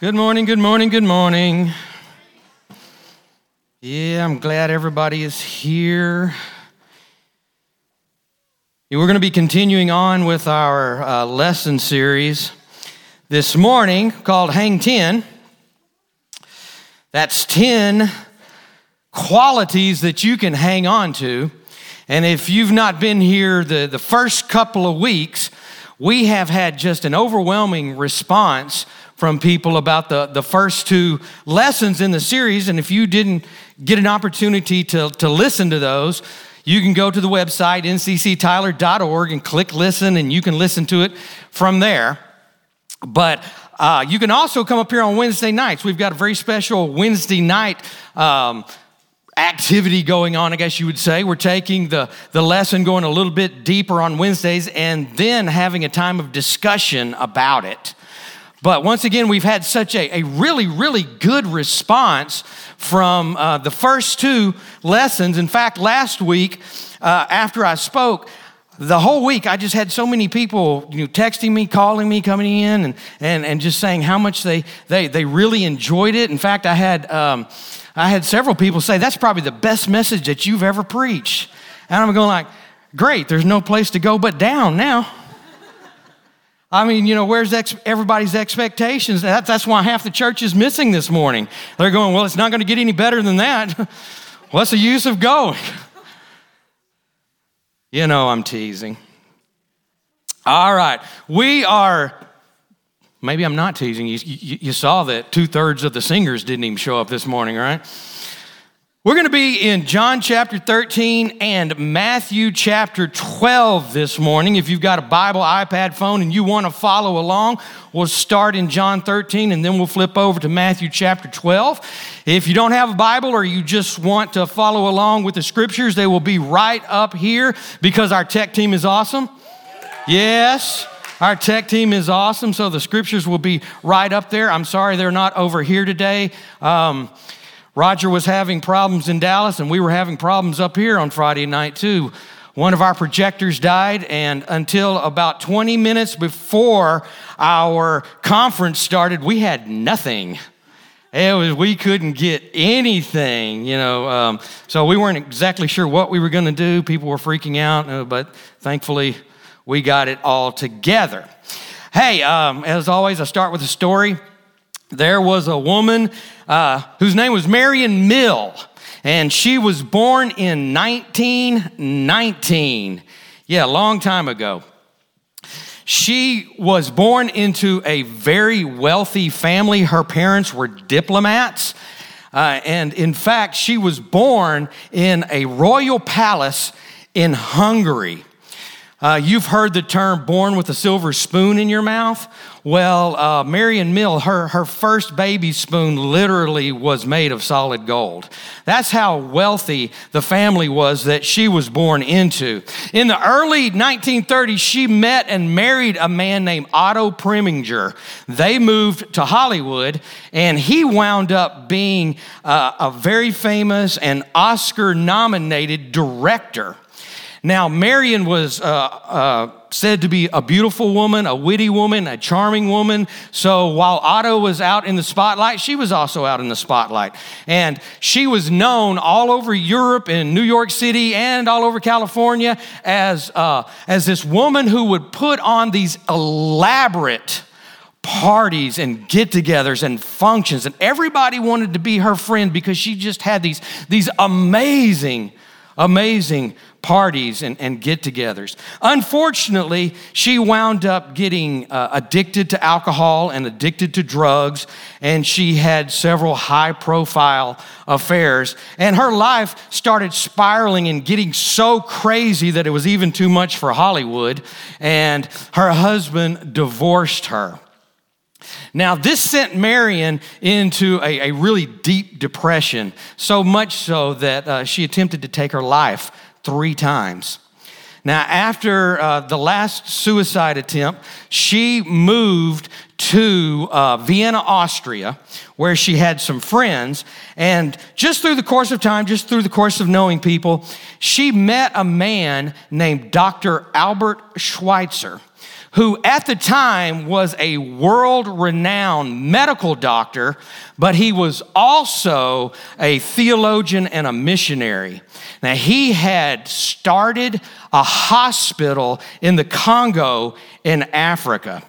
Good morning, good morning, good morning. Yeah, I'm glad everybody is here. We're going to be continuing on with our uh, lesson series this morning called Hang 10. That's 10 qualities that you can hang on to. And if you've not been here the, the first couple of weeks, we have had just an overwhelming response from people about the, the first two lessons in the series. And if you didn't get an opportunity to, to listen to those, you can go to the website, ncctyler.org, and click listen, and you can listen to it from there. But uh, you can also come up here on Wednesday nights. We've got a very special Wednesday night um, activity going on, I guess you would say. We're taking the, the lesson, going a little bit deeper on Wednesdays, and then having a time of discussion about it. But once again, we've had such a, a really, really good response from uh, the first two lessons. In fact, last week, uh, after I spoke, the whole week I just had so many people you know, texting me, calling me, coming in, and, and, and just saying how much they, they, they really enjoyed it. In fact, I had, um, I had several people say, that's probably the best message that you've ever preached. And I'm going like, great, there's no place to go but down now. I mean, you know, where's ex- everybody's expectations? That, that's why half the church is missing this morning. They're going, well, it's not going to get any better than that. What's the use of going? you know, I'm teasing. All right, we are. Maybe I'm not teasing. You, you, you saw that two thirds of the singers didn't even show up this morning, right? We're going to be in John chapter 13 and Matthew chapter 12 this morning. If you've got a Bible, iPad, phone, and you want to follow along, we'll start in John 13 and then we'll flip over to Matthew chapter 12. If you don't have a Bible or you just want to follow along with the scriptures, they will be right up here because our tech team is awesome. Yes. Our tech team is awesome, so the scriptures will be right up there. I'm sorry they're not over here today. Um, Roger was having problems in Dallas, and we were having problems up here on Friday night, too. One of our projectors died, and until about 20 minutes before our conference started, we had nothing. It was we couldn't get anything, you know. Um, so we weren't exactly sure what we were going to do. People were freaking out, uh, but thankfully we got it all together. Hey, um, as always, I start with a story. There was a woman uh, whose name was Marion Mill, and she was born in 1919. Yeah, a long time ago. She was born into a very wealthy family. Her parents were diplomats. Uh, and in fact, she was born in a royal palace in Hungary. Uh, you've heard the term born with a silver spoon in your mouth. Well, uh, Marion Mill, her, her first baby spoon literally was made of solid gold. That's how wealthy the family was that she was born into. In the early 1930s, she met and married a man named Otto Preminger. They moved to Hollywood, and he wound up being uh, a very famous and Oscar nominated director. Now, Marion was uh, uh, said to be a beautiful woman, a witty woman, a charming woman. So while Otto was out in the spotlight, she was also out in the spotlight. And she was known all over Europe and New York City and all over California as, uh, as this woman who would put on these elaborate parties and get togethers and functions. And everybody wanted to be her friend because she just had these, these amazing, amazing parties and, and get togethers. Unfortunately, she wound up getting uh, addicted to alcohol and addicted to drugs, and she had several high profile affairs. And her life started spiraling and getting so crazy that it was even too much for Hollywood, and her husband divorced her. Now, this sent Marion into a, a, really deep depression, so much so that uh, she attempted to take her life three times. Now, after uh, the last suicide attempt, she moved to uh, Vienna, Austria, where she had some friends. And just through the course of time, just through the course of knowing people, she met a man named Dr. Albert Schweitzer, who at the time was a world renowned medical doctor, but he was also a theologian and a missionary. Now, he had started a hospital in the Congo in Africa.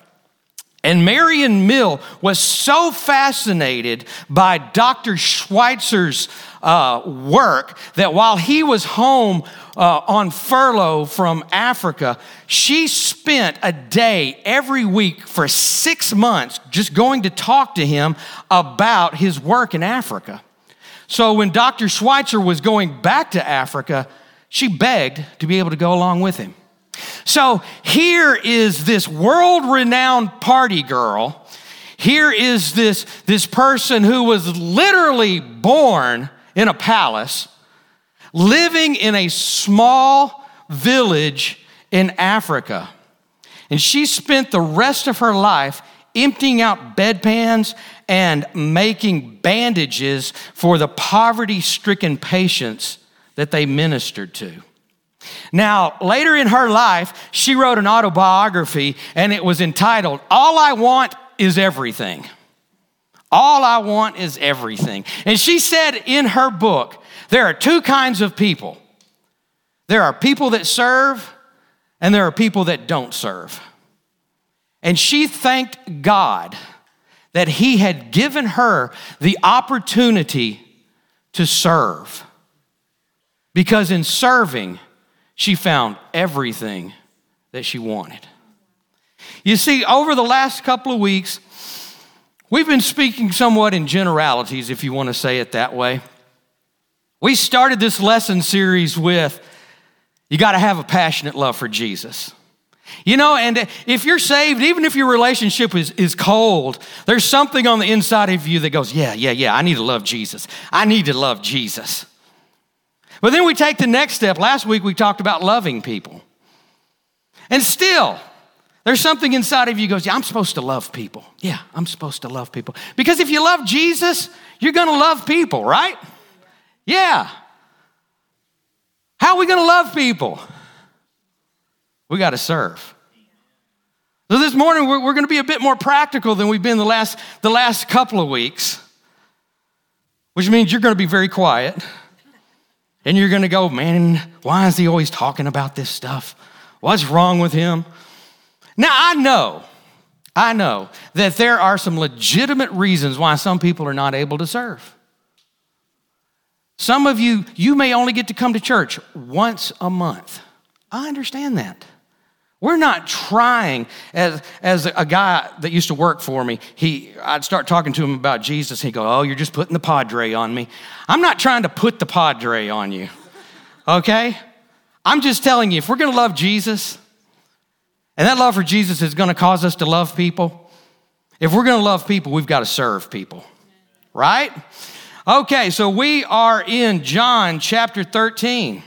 And Marion Mill was so fascinated by Dr. Schweitzer's uh, work that while he was home uh, on furlough from Africa, she spent a day every week for six months just going to talk to him about his work in Africa. So when Dr. Schweitzer was going back to Africa, she begged to be able to go along with him. So here is this world renowned party girl. Here is this, this person who was literally born in a palace, living in a small village in Africa. And she spent the rest of her life emptying out bedpans and making bandages for the poverty stricken patients that they ministered to. Now, later in her life, she wrote an autobiography and it was entitled, All I Want is Everything. All I want is everything. And she said in her book, there are two kinds of people there are people that serve, and there are people that don't serve. And she thanked God that He had given her the opportunity to serve. Because in serving, she found everything that she wanted. You see, over the last couple of weeks, we've been speaking somewhat in generalities, if you want to say it that way. We started this lesson series with you got to have a passionate love for Jesus. You know, and if you're saved, even if your relationship is, is cold, there's something on the inside of you that goes, Yeah, yeah, yeah, I need to love Jesus. I need to love Jesus. But then we take the next step. Last week we talked about loving people. And still, there's something inside of you goes, yeah, I'm supposed to love people. Yeah, I'm supposed to love people. Because if you love Jesus, you're going to love people, right? Yeah. How are we going to love people? We got to serve. So this morning we're, we're going to be a bit more practical than we've been the last, the last couple of weeks, which means you're going to be very quiet. And you're going to go, man, why is he always talking about this stuff? What's wrong with him? Now, I know, I know that there are some legitimate reasons why some people are not able to serve. Some of you, you may only get to come to church once a month. I understand that. We're not trying, as, as a guy that used to work for me, he, I'd start talking to him about Jesus. He'd go, Oh, you're just putting the padre on me. I'm not trying to put the padre on you, okay? I'm just telling you, if we're gonna love Jesus, and that love for Jesus is gonna cause us to love people, if we're gonna love people, we've gotta serve people, right? Okay, so we are in John chapter 13.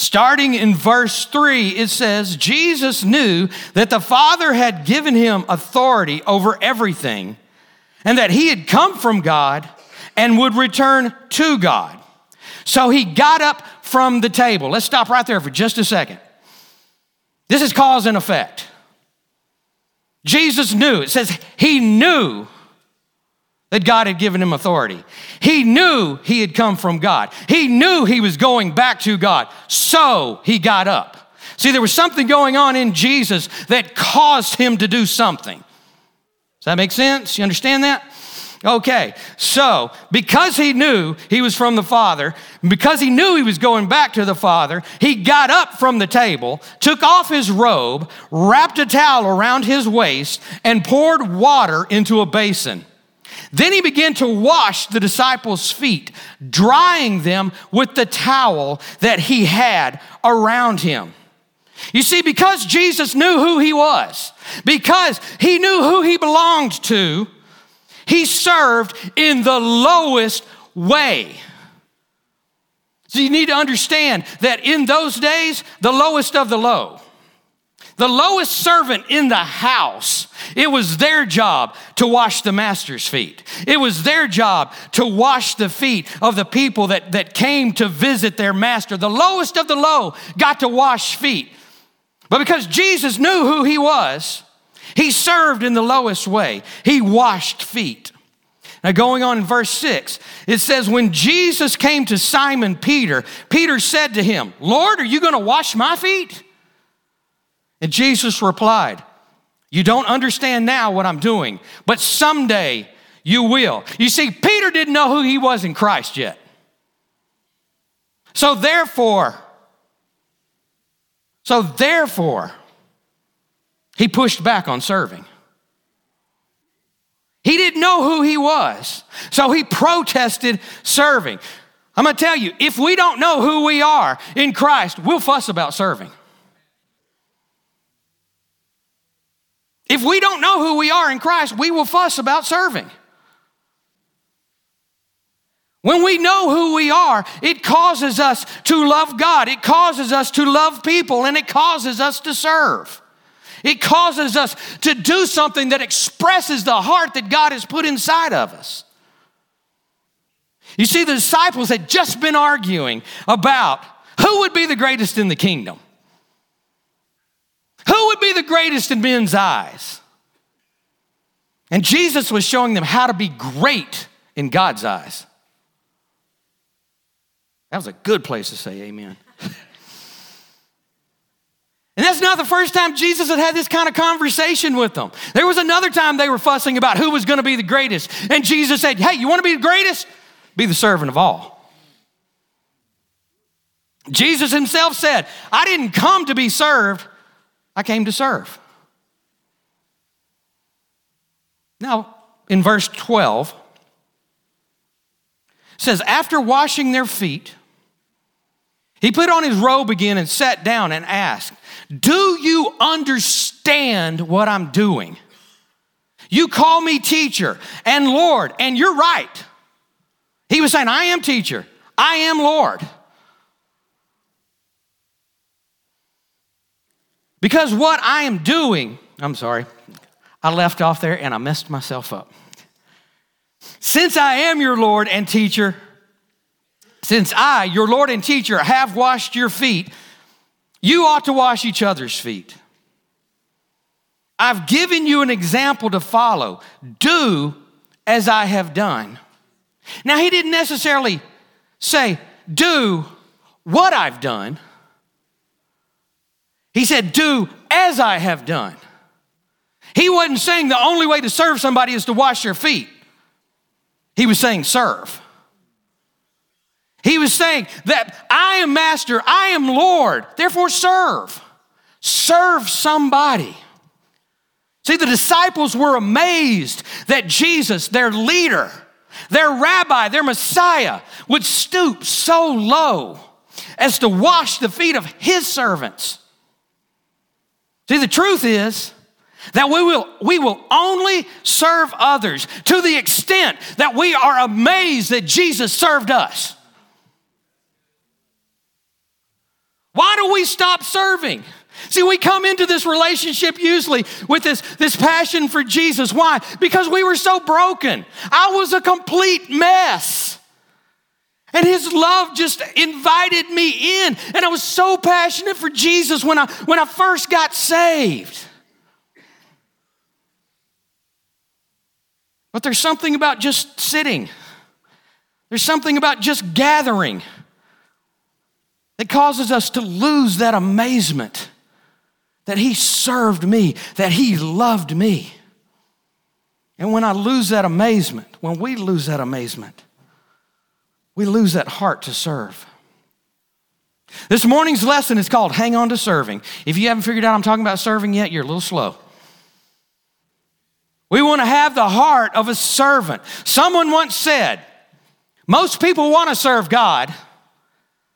Starting in verse 3, it says, Jesus knew that the Father had given him authority over everything, and that he had come from God and would return to God. So he got up from the table. Let's stop right there for just a second. This is cause and effect. Jesus knew, it says he knew that God had given him authority. He knew he had come from God. He knew he was going back to God. So he got up. See, there was something going on in Jesus that caused him to do something. Does that make sense? You understand that? Okay, so because he knew he was from the Father, because he knew he was going back to the Father, he got up from the table, took off his robe, wrapped a towel around his waist, and poured water into a basin. Then he began to wash the disciples' feet, drying them with the towel that he had around him. You see, because Jesus knew who he was, because he knew who he belonged to, he served in the lowest way. So you need to understand that in those days, the lowest of the low, the lowest servant in the house, it was their job to wash the master's feet. It was their job to wash the feet of the people that, that came to visit their master. The lowest of the low got to wash feet. But because Jesus knew who he was, he served in the lowest way. He washed feet. Now, going on in verse 6, it says, When Jesus came to Simon Peter, Peter said to him, Lord, are you going to wash my feet? And Jesus replied, You don't understand now what I'm doing, but someday you will. You see, Peter didn't know who he was in Christ yet. So therefore, so therefore, he pushed back on serving. He didn't know who he was, so he protested serving. I'm gonna tell you, if we don't know who we are in Christ, we'll fuss about serving. If we don't know who we are in Christ, we will fuss about serving. When we know who we are, it causes us to love God, it causes us to love people, and it causes us to serve. It causes us to do something that expresses the heart that God has put inside of us. You see, the disciples had just been arguing about who would be the greatest in the kingdom. Who would be the greatest in men's eyes? And Jesus was showing them how to be great in God's eyes. That was a good place to say amen. And that's not the first time Jesus had had this kind of conversation with them. There was another time they were fussing about who was going to be the greatest. And Jesus said, Hey, you want to be the greatest? Be the servant of all. Jesus himself said, I didn't come to be served, I came to serve. Now, in verse 12, says, After washing their feet, he put on his robe again and sat down and asked, Do you understand what I'm doing? You call me teacher and Lord, and you're right. He was saying, I am teacher, I am Lord. Because what I am doing, I'm sorry, I left off there and I messed myself up. Since I am your Lord and teacher, since I, your Lord and teacher, have washed your feet, you ought to wash each other's feet. I've given you an example to follow. Do as I have done. Now, he didn't necessarily say, Do what I've done. He said, Do as I have done. He wasn't saying the only way to serve somebody is to wash their feet. He was saying, Serve. He was saying that I am master, I am Lord, therefore serve. Serve somebody. See, the disciples were amazed that Jesus, their leader, their rabbi, their Messiah, would stoop so low as to wash the feet of his servants. See, the truth is that we will, we will only serve others to the extent that we are amazed that Jesus served us. Why do we stop serving? See, we come into this relationship usually with this, this passion for Jesus. Why? Because we were so broken. I was a complete mess. And his love just invited me in. And I was so passionate for Jesus when I, when I first got saved. But there's something about just sitting, there's something about just gathering that causes us to lose that amazement that He served me, that He loved me. And when I lose that amazement, when we lose that amazement, we lose that heart to serve. This morning's lesson is called Hang On to Serving. If you haven't figured out I'm talking about serving yet, you're a little slow. We want to have the heart of a servant. Someone once said, most people want to serve God,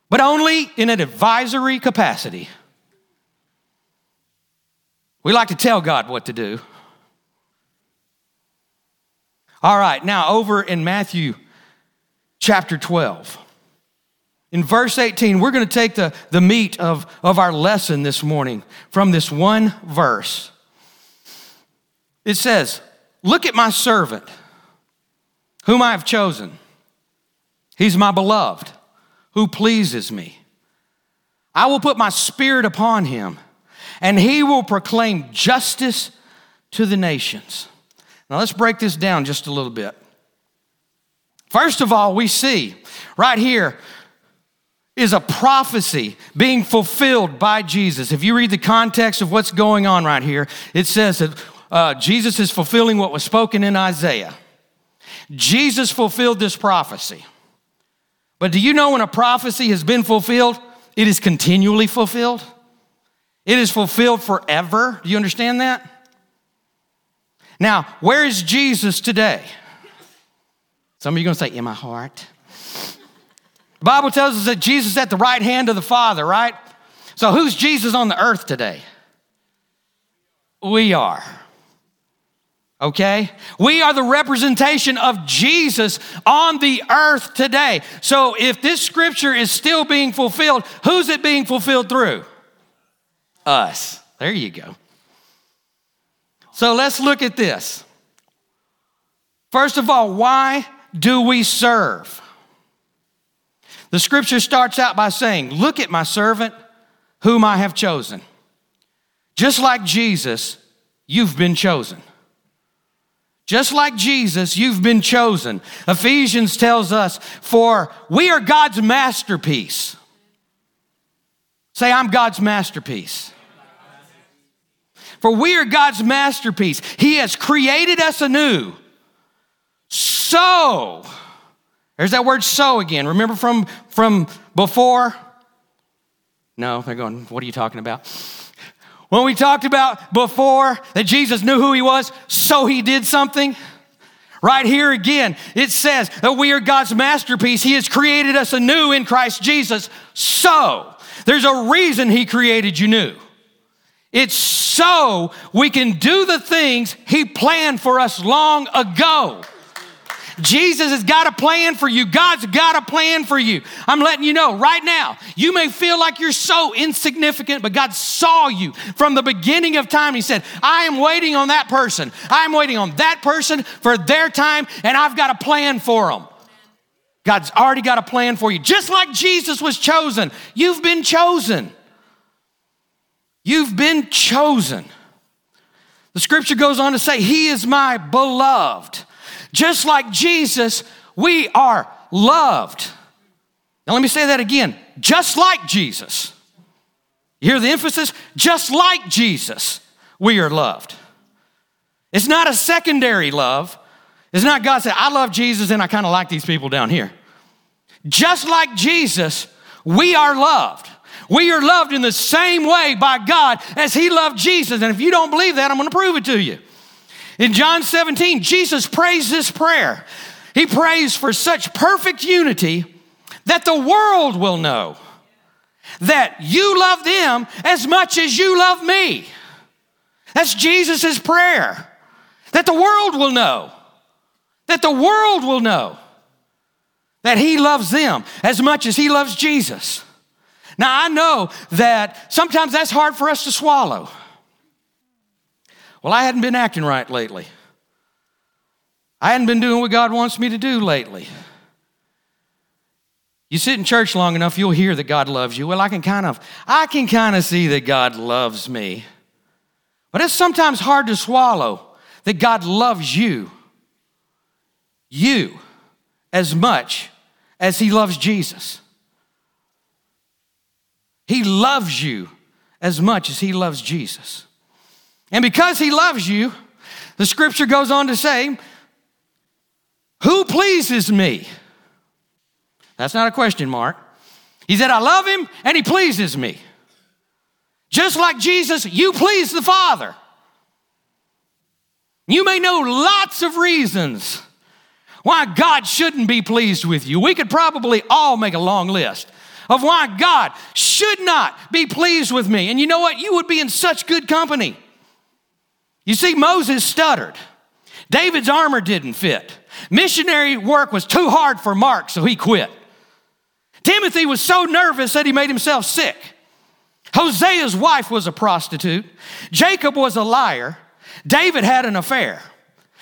but only in an advisory capacity. We like to tell God what to do. All right, now over in Matthew chapter 12. In verse 18, we're going to take the, the meat of, of our lesson this morning from this one verse. It says, Look at my servant, whom I have chosen. He's my beloved who pleases me. I will put my spirit upon him, and he will proclaim justice to the nations. Now let's break this down just a little bit. First of all, we see right here is a prophecy being fulfilled by Jesus. If you read the context of what's going on right here, it says that uh, Jesus is fulfilling what was spoken in Isaiah. Jesus fulfilled this prophecy. But do you know when a prophecy has been fulfilled, it is continually fulfilled? It is fulfilled forever. Do you understand that? Now, where is Jesus today? Some of you are going to say, In my heart. The Bible tells us that Jesus is at the right hand of the Father, right? So who's Jesus on the earth today? We are. Okay? We are the representation of Jesus on the earth today. So if this scripture is still being fulfilled, who's it being fulfilled through? Us. There you go. So let's look at this. First of all, why do we serve? The scripture starts out by saying, Look at my servant whom I have chosen. Just like Jesus, you've been chosen. Just like Jesus, you've been chosen. Ephesians tells us, For we are God's masterpiece. Say, I'm God's masterpiece. For we are God's masterpiece. He has created us anew. So, there's that word so again. Remember from, from before? No, they're going, what are you talking about? When we talked about before that Jesus knew who he was, so he did something. Right here again, it says that we are God's masterpiece. He has created us anew in Christ Jesus. So, there's a reason he created you new. It's so we can do the things he planned for us long ago. Jesus has got a plan for you. God's got a plan for you. I'm letting you know right now, you may feel like you're so insignificant, but God saw you from the beginning of time. He said, I am waiting on that person. I'm waiting on that person for their time, and I've got a plan for them. God's already got a plan for you. Just like Jesus was chosen, you've been chosen. You've been chosen. The scripture goes on to say, He is my beloved. Just like Jesus, we are loved. Now, let me say that again. Just like Jesus. You hear the emphasis? Just like Jesus, we are loved. It's not a secondary love. It's not God said, I love Jesus and I kind of like these people down here. Just like Jesus, we are loved. We are loved in the same way by God as He loved Jesus. And if you don't believe that, I'm going to prove it to you. In John 17, Jesus prays this prayer. He prays for such perfect unity that the world will know that you love them as much as you love me. That's Jesus' prayer. That the world will know. That the world will know that He loves them as much as He loves Jesus. Now, I know that sometimes that's hard for us to swallow. Well, I hadn't been acting right lately. I hadn't been doing what God wants me to do lately. You sit in church long enough, you'll hear that God loves you. Well, I can kind of, I can kind of see that God loves me. But it's sometimes hard to swallow that God loves you. You as much as he loves Jesus. He loves you as much as he loves Jesus. And because he loves you, the scripture goes on to say, Who pleases me? That's not a question mark. He said, I love him and he pleases me. Just like Jesus, you please the Father. You may know lots of reasons why God shouldn't be pleased with you. We could probably all make a long list of why God should not be pleased with me. And you know what? You would be in such good company. You see, Moses stuttered. David's armor didn't fit. Missionary work was too hard for Mark, so he quit. Timothy was so nervous that he made himself sick. Hosea's wife was a prostitute. Jacob was a liar. David had an affair.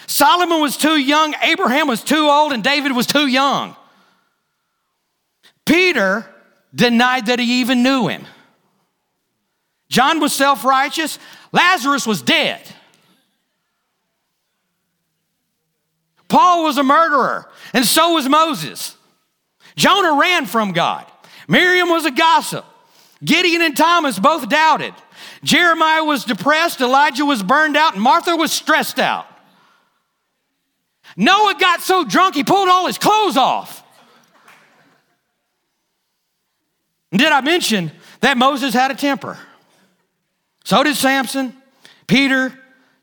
Solomon was too young. Abraham was too old. And David was too young. Peter denied that he even knew him. John was self righteous, Lazarus was dead. Paul was a murderer, and so was Moses. Jonah ran from God. Miriam was a gossip. Gideon and Thomas both doubted. Jeremiah was depressed, Elijah was burned out, and Martha was stressed out. Noah got so drunk he pulled all his clothes off. did I mention that Moses had a temper? So did Samson, Peter,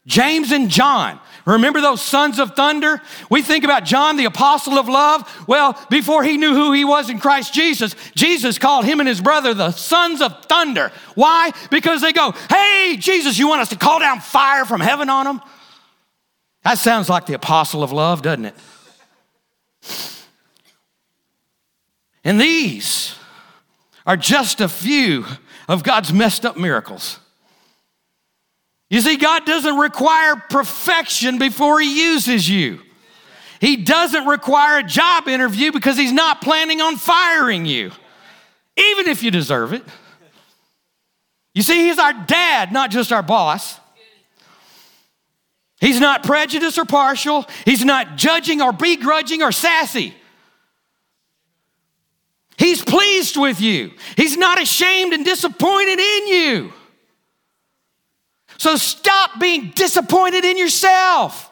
James, and John. Remember those sons of thunder? We think about John, the apostle of love. Well, before he knew who he was in Christ Jesus, Jesus called him and his brother the sons of thunder. Why? Because they go, Hey, Jesus, you want us to call down fire from heaven on them? That sounds like the apostle of love, doesn't it? And these are just a few of God's messed up miracles. You see, God doesn't require perfection before He uses you. He doesn't require a job interview because He's not planning on firing you, even if you deserve it. You see, He's our dad, not just our boss. He's not prejudiced or partial. He's not judging or begrudging or sassy. He's pleased with you. He's not ashamed and disappointed in you. So stop being disappointed in yourself.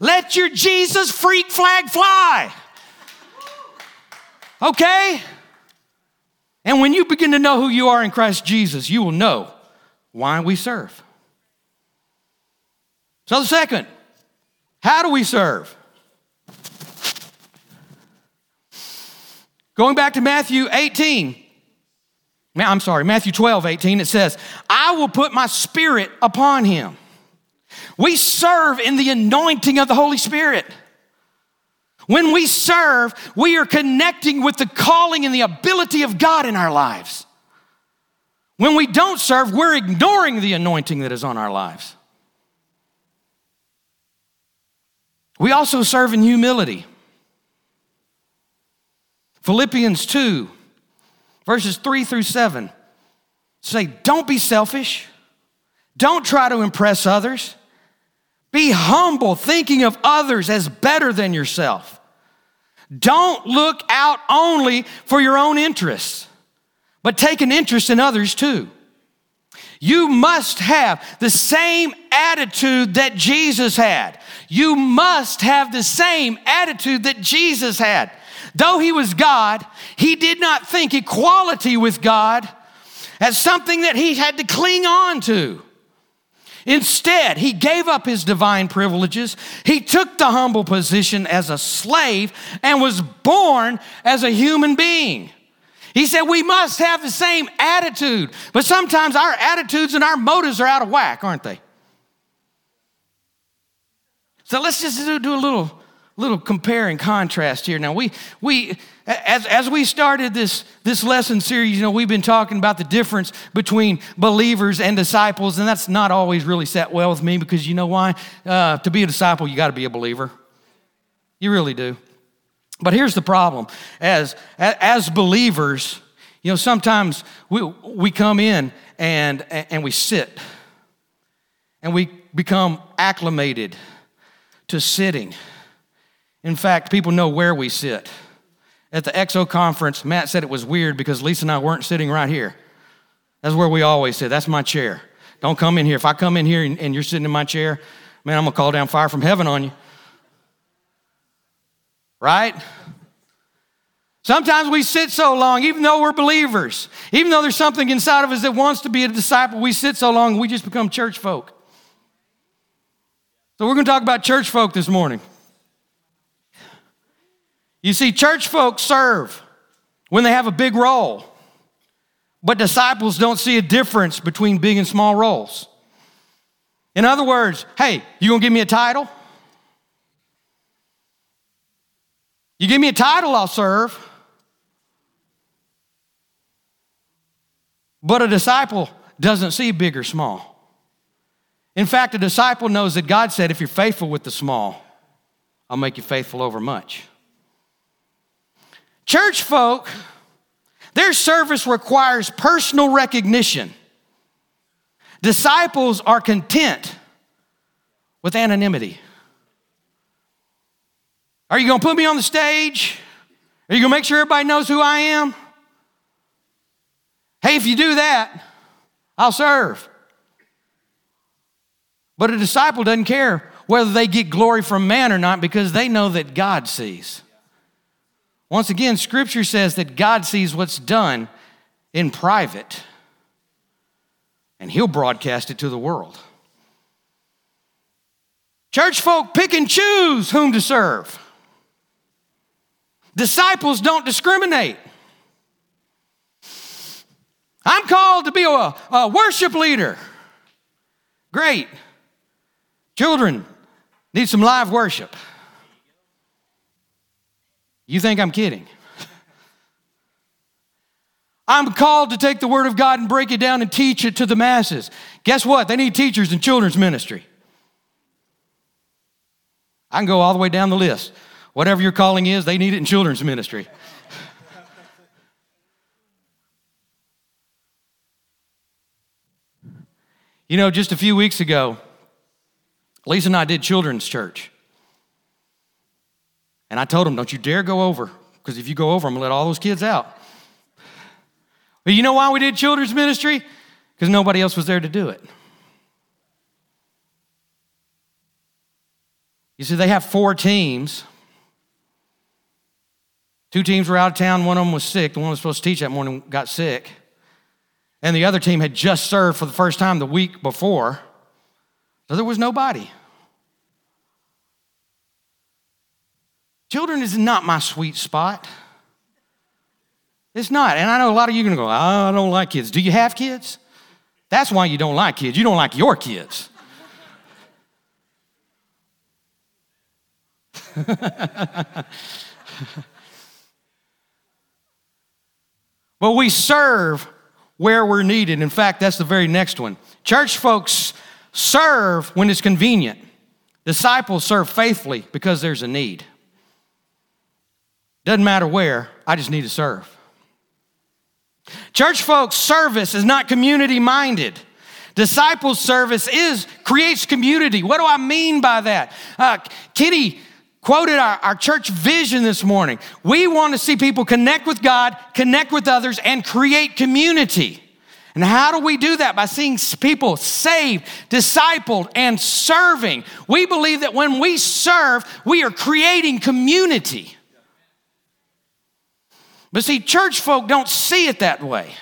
Let your Jesus freak flag fly. Okay? And when you begin to know who you are in Christ Jesus, you will know why we serve. So, the second, how do we serve? Going back to Matthew 18, I'm sorry, Matthew 12, 18, it says, I will put my spirit upon him. We serve in the anointing of the Holy Spirit. When we serve, we are connecting with the calling and the ability of God in our lives. When we don't serve, we're ignoring the anointing that is on our lives. We also serve in humility. Philippians 2 verses 3 through 7 say, Don't be selfish. Don't try to impress others. Be humble, thinking of others as better than yourself. Don't look out only for your own interests, but take an interest in others too. You must have the same attitude that Jesus had. You must have the same attitude that Jesus had. Though he was God, he did not think equality with God as something that he had to cling on to. Instead, he gave up his divine privileges. He took the humble position as a slave and was born as a human being. He said we must have the same attitude, but sometimes our attitudes and our motives are out of whack, aren't they? So let's just do, do a little little compare and contrast here. Now, we, we as, as we started this, this lesson series, you know, we've been talking about the difference between believers and disciples, and that's not always really sat well with me because you know why? Uh, to be a disciple, you got to be a believer. You really do. But here's the problem as, as believers, you know, sometimes we, we come in and, and we sit and we become acclimated to sitting in fact, people know where we sit. At the EXO conference, Matt said it was weird because Lisa and I weren't sitting right here. That's where we always sit. That's my chair. Don't come in here. If I come in here and, you're sitting in my chair, man, I'm going to call down fire from heaven on you. Right? Sometimes we sit so long, even though we're believers, even though there's something inside of us that wants to be a disciple, we sit so long we just become church folk. So we're going to talk about church folk this morning. You see, church folks serve when they have a big role, but disciples don't see a difference between big and small roles. In other words, hey, you gonna give me a title? You give me a title, I'll serve. But a disciple doesn't see big or small. In fact, a disciple knows that God said, if you're faithful with the small, I'll make you faithful over much. Church folk, their service requires personal recognition. Disciples are content with anonymity. Are you going to put me on the stage? Are you going to make sure everybody knows who I am? Hey, if you do that, I'll serve. But a disciple doesn't care whether they get glory from man or not because they know that God sees. Once again, scripture says that God sees what's done in private and he'll broadcast it to the world. Church folk pick and choose whom to serve. Disciples don't discriminate. I'm called to be a, a worship leader. Great. Children need some live worship. You think I'm kidding? I'm called to take the Word of God and break it down and teach it to the masses. Guess what? They need teachers in children's ministry. I can go all the way down the list. Whatever your calling is, they need it in children's ministry. you know, just a few weeks ago, Lisa and I did children's church. And I told him, don't you dare go over, because if you go over, I'm going to let all those kids out. But you know why we did children's ministry? Because nobody else was there to do it. You see, they have four teams. Two teams were out of town, one of them was sick. The one who was supposed to teach that morning got sick. And the other team had just served for the first time the week before. So there was nobody. Children is not my sweet spot. It's not. And I know a lot of you are going to go, I don't like kids. Do you have kids? That's why you don't like kids. You don't like your kids. but we serve where we're needed. In fact, that's the very next one. Church folks serve when it's convenient. Disciples serve faithfully because there's a need. Doesn't matter where, I just need to serve. Church folks' service is not community minded. Disciple service is creates community. What do I mean by that? Uh, Kitty quoted our, our church vision this morning. We want to see people connect with God, connect with others, and create community. And how do we do that? By seeing people saved, discipled, and serving. We believe that when we serve, we are creating community. But see, church folk don't see it that way.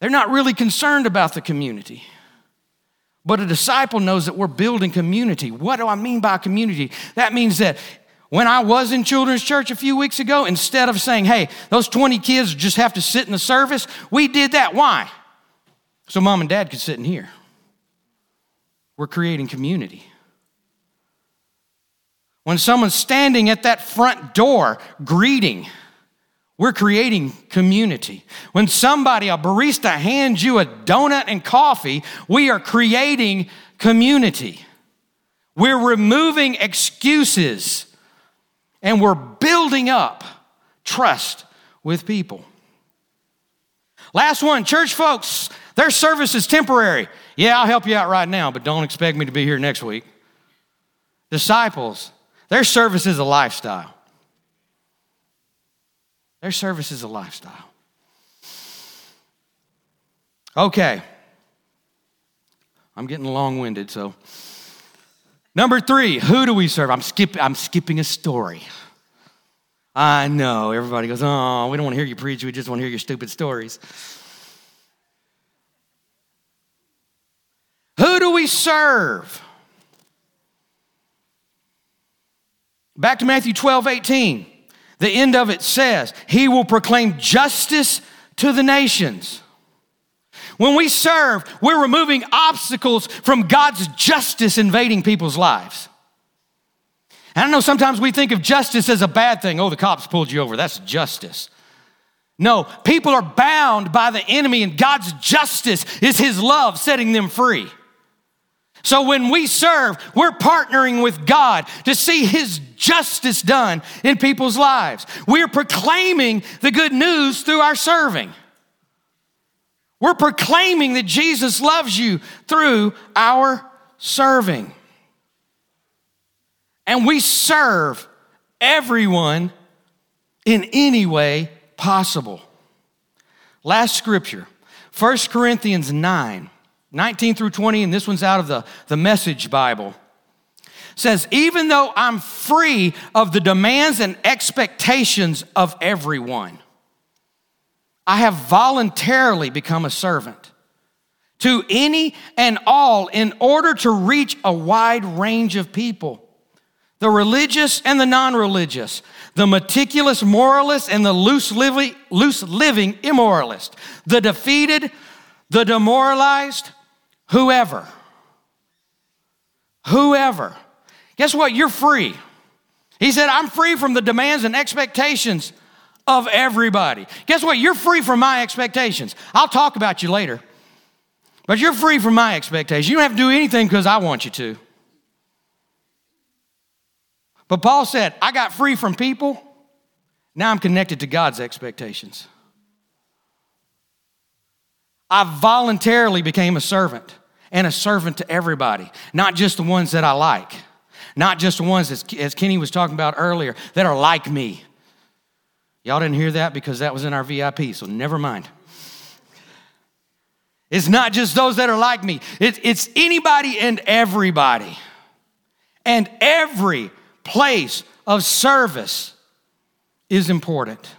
They're not really concerned about the community. But a disciple knows that we're building community. What do I mean by community? That means that when I was in children's church a few weeks ago, instead of saying, hey, those 20 kids just have to sit in the service, we did that. Why? So mom and dad could sit in here. We're creating community. When someone's standing at that front door greeting, we're creating community. When somebody, a barista, hands you a donut and coffee, we are creating community. We're removing excuses and we're building up trust with people. Last one, church folks, their service is temporary. Yeah, I'll help you out right now, but don't expect me to be here next week. Disciples, their service is a lifestyle. Their service is a lifestyle. Okay. I'm getting long winded, so. Number three, who do we serve? I'm, skip, I'm skipping a story. I know. Everybody goes, oh, we don't want to hear you preach. We just want to hear your stupid stories. Who do we serve? Back to Matthew 12, 18. The end of it says, He will proclaim justice to the nations. When we serve, we're removing obstacles from God's justice invading people's lives. And I know sometimes we think of justice as a bad thing. Oh, the cops pulled you over. That's justice. No, people are bound by the enemy, and God's justice is His love setting them free. So when we serve, we're partnering with God to see His justice done in people's lives. We're proclaiming the good news through our serving. We're proclaiming that Jesus loves you through our serving. And we serve everyone in any way possible. Last scripture, 1 Corinthians 9, 19 through 20, and this one's out of the, the Message Bible. Says, even though I'm free of the demands and expectations of everyone, I have voluntarily become a servant to any and all in order to reach a wide range of people the religious and the non religious, the meticulous moralist and the loose living, loose living immoralist, the defeated, the demoralized, whoever. Whoever. Guess what? You're free. He said, I'm free from the demands and expectations of everybody. Guess what? You're free from my expectations. I'll talk about you later. But you're free from my expectations. You don't have to do anything because I want you to. But Paul said, I got free from people. Now I'm connected to God's expectations. I voluntarily became a servant and a servant to everybody, not just the ones that I like, not just the ones, as, as Kenny was talking about earlier, that are like me. Y'all didn't hear that because that was in our VIP, so never mind. It's not just those that are like me, it, it's anybody and everybody. And every place of service is important.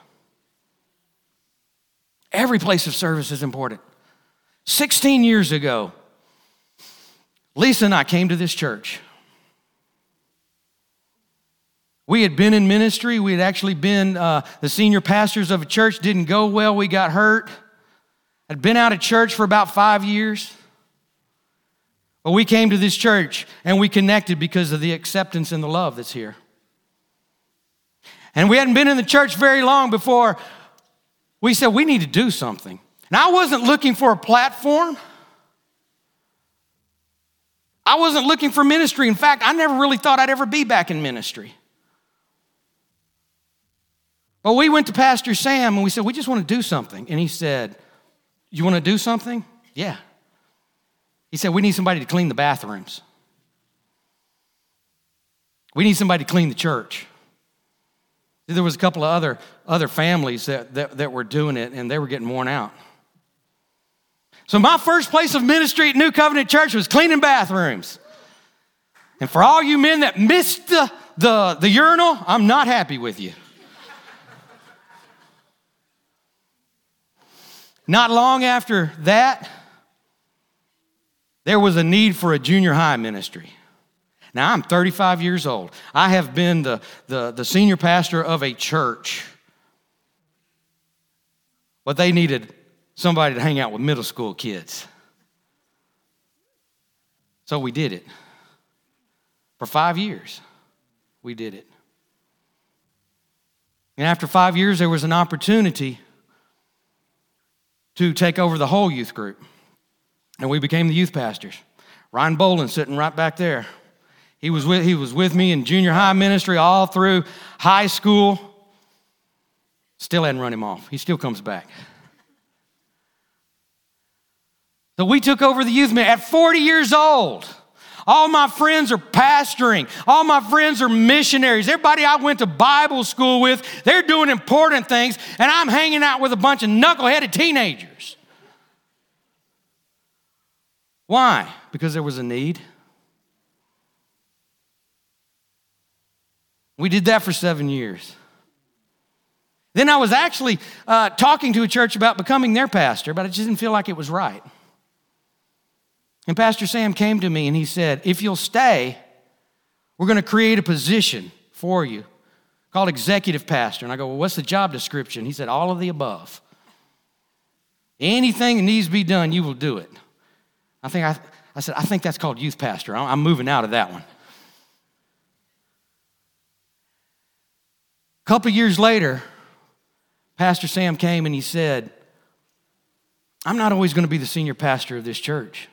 Every place of service is important. 16 years ago, Lisa and I came to this church. We had been in ministry. We had actually been uh, the senior pastors of a church. Didn't go well. We got hurt. I'd been out of church for about five years. But we came to this church and we connected because of the acceptance and the love that's here. And we hadn't been in the church very long before we said we need to do something. And I wasn't looking for a platform. I wasn't looking for ministry. In fact, I never really thought I'd ever be back in ministry. Well, we went to Pastor Sam and we said, We just want to do something. And he said, You want to do something? Yeah. He said, We need somebody to clean the bathrooms. We need somebody to clean the church. There was a couple of other, other families that, that, that were doing it, and they were getting worn out. So, my first place of ministry at New Covenant Church was cleaning bathrooms. And for all you men that missed the, the, the urinal, I'm not happy with you. Not long after that, there was a need for a junior high ministry. Now, I'm 35 years old. I have been the, the, the senior pastor of a church. But they needed somebody to hang out with middle school kids. So we did it. For five years, we did it. And after five years, there was an opportunity to take over the whole youth group. And we became the youth pastors. Ryan Boland sitting right back there. He was with, he was with me in junior high ministry all through high school. Still hadn't run him off. He still comes back. So we took over the youth ministry at 40 years old. All my friends are pastoring. All my friends are missionaries. Everybody I went to Bible school with, they're doing important things, and I'm hanging out with a bunch of knuckleheaded teenagers. Why? Because there was a need. We did that for seven years. Then I was actually uh, talking to a church about becoming their pastor, but I just didn't feel like it was right. And Pastor Sam came to me and he said, If you'll stay, we're going to create a position for you called executive pastor. And I go, Well, what's the job description? He said, All of the above. Anything that needs to be done, you will do it. I think I, I said, I think that's called youth pastor. I'm moving out of that one. A couple years later, Pastor Sam came and he said, I'm not always going to be the senior pastor of this church.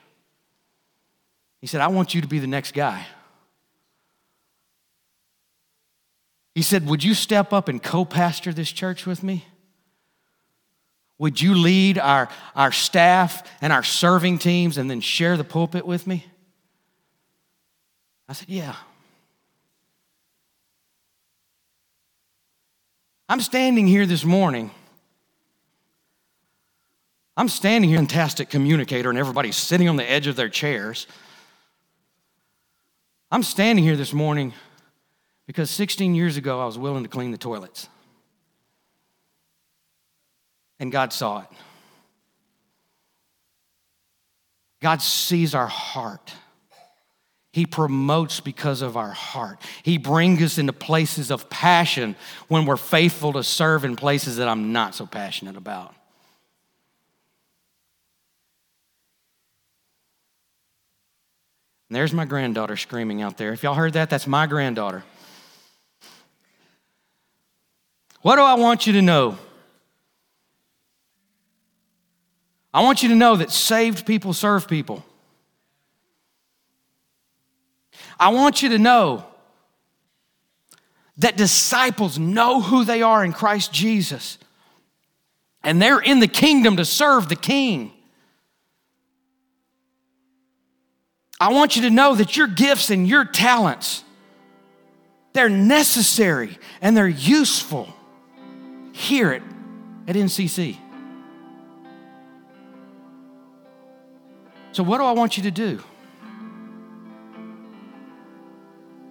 He said, I want you to be the next guy. He said, Would you step up and co pastor this church with me? Would you lead our, our staff and our serving teams and then share the pulpit with me? I said, Yeah. I'm standing here this morning. I'm standing here, fantastic communicator, and everybody's sitting on the edge of their chairs. I'm standing here this morning because 16 years ago I was willing to clean the toilets. And God saw it. God sees our heart. He promotes because of our heart. He brings us into places of passion when we're faithful to serve in places that I'm not so passionate about. And there's my granddaughter screaming out there. If y'all heard that, that's my granddaughter. What do I want you to know? I want you to know that saved people serve people. I want you to know that disciples know who they are in Christ Jesus, and they're in the kingdom to serve the king. I want you to know that your gifts and your talents they're necessary and they're useful Hear it at NCC. So, what do I want you to do?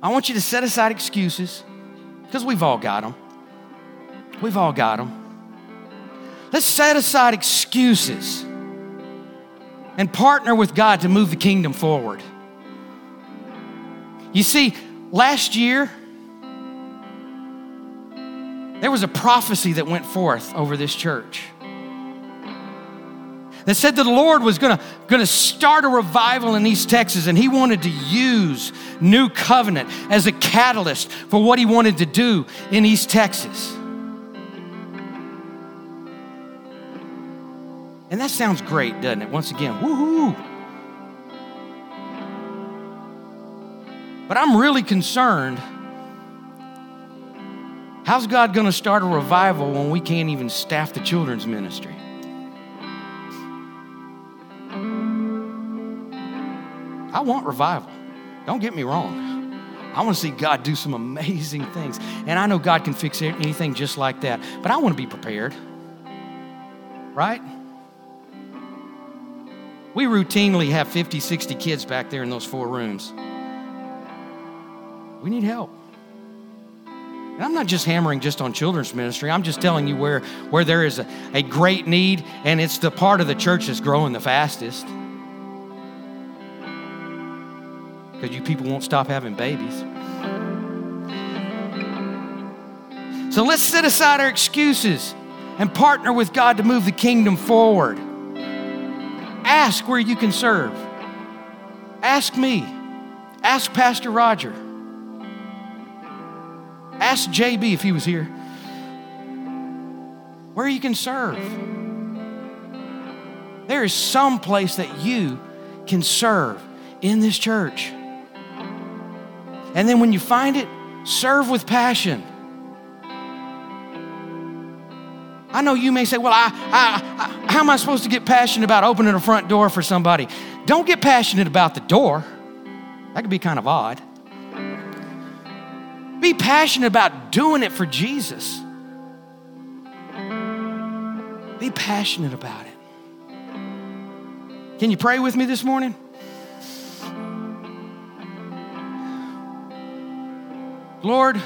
I want you to set aside excuses because we've all got them. We've all got them. Let's set aside excuses and partner with God to move the kingdom forward. You see, last year, there was a prophecy that went forth over this church that said that the Lord was gonna, gonna start a revival in East Texas and he wanted to use New Covenant as a catalyst for what he wanted to do in East Texas. And that sounds great, doesn't it? Once again, woohoo! But I'm really concerned. How's God going to start a revival when we can't even staff the children's ministry? I want revival. Don't get me wrong. I want to see God do some amazing things. And I know God can fix anything just like that. But I want to be prepared. Right? We routinely have 50, 60 kids back there in those four rooms. We need help. And I'm not just hammering just on children's ministry. I'm just telling you where, where there is a, a great need, and it's the part of the church that's growing the fastest. Because you people won't stop having babies. So let's set aside our excuses and partner with God to move the kingdom forward. Ask where you can serve. Ask me. Ask Pastor Roger. Ask JB if he was here. Where you can serve. There is some place that you can serve in this church. And then when you find it, serve with passion. I know you may say, well, I, I, I, how am I supposed to get passionate about opening a front door for somebody? Don't get passionate about the door. That could be kind of odd. Be passionate about doing it for Jesus. Be passionate about it. Can you pray with me this morning? Lord,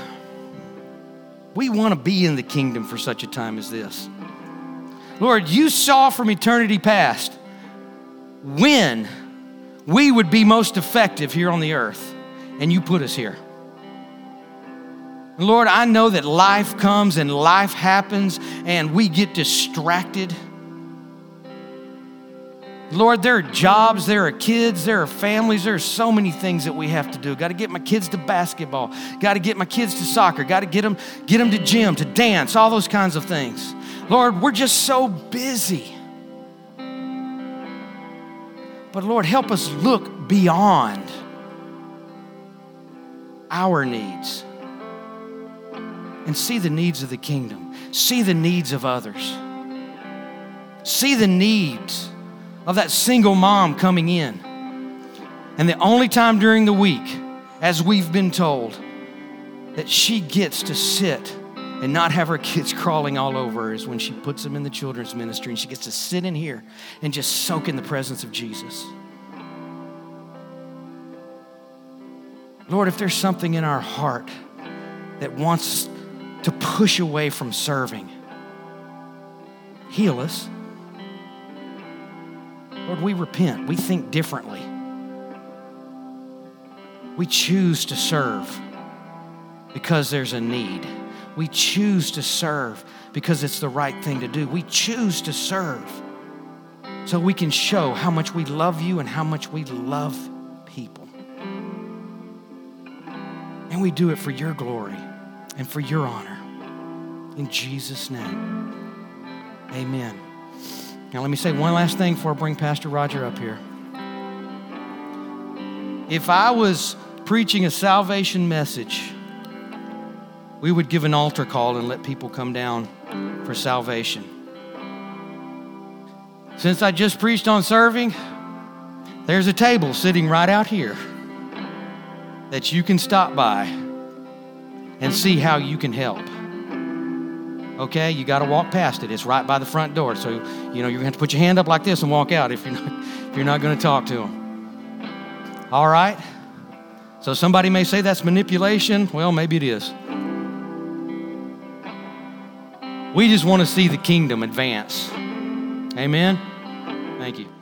we want to be in the kingdom for such a time as this. Lord, you saw from eternity past when we would be most effective here on the earth, and you put us here. Lord, I know that life comes and life happens, and we get distracted. Lord, there are jobs, there are kids, there are families, there are so many things that we have to do. Got to get my kids to basketball, got to get my kids to soccer, got to get them, get them to gym, to dance, all those kinds of things. Lord, we're just so busy. But Lord, help us look beyond our needs and see the needs of the kingdom, see the needs of others. see the needs of that single mom coming in. And the only time during the week, as we've been told, that she gets to sit and not have her kids crawling all over her is when she puts them in the children's ministry and she gets to sit in here and just soak in the presence of Jesus. Lord, if there's something in our heart that wants to push away from serving, heal us. Lord, we repent. We think differently. We choose to serve because there's a need. We choose to serve because it's the right thing to do. We choose to serve so we can show how much we love you and how much we love people. And we do it for your glory and for your honor. In Jesus' name, amen. Now, let me say one last thing before I bring Pastor Roger up here. If I was preaching a salvation message, we would give an altar call and let people come down for salvation. Since I just preached on serving, there's a table sitting right out here that you can stop by and see how you can help. Okay, you got to walk past it. It's right by the front door. So, you know, you're going to have to put your hand up like this and walk out if you're not, if you're not going to talk to them. All right? So somebody may say that's manipulation. Well, maybe it is. We just want to see the kingdom advance. Amen. Thank you.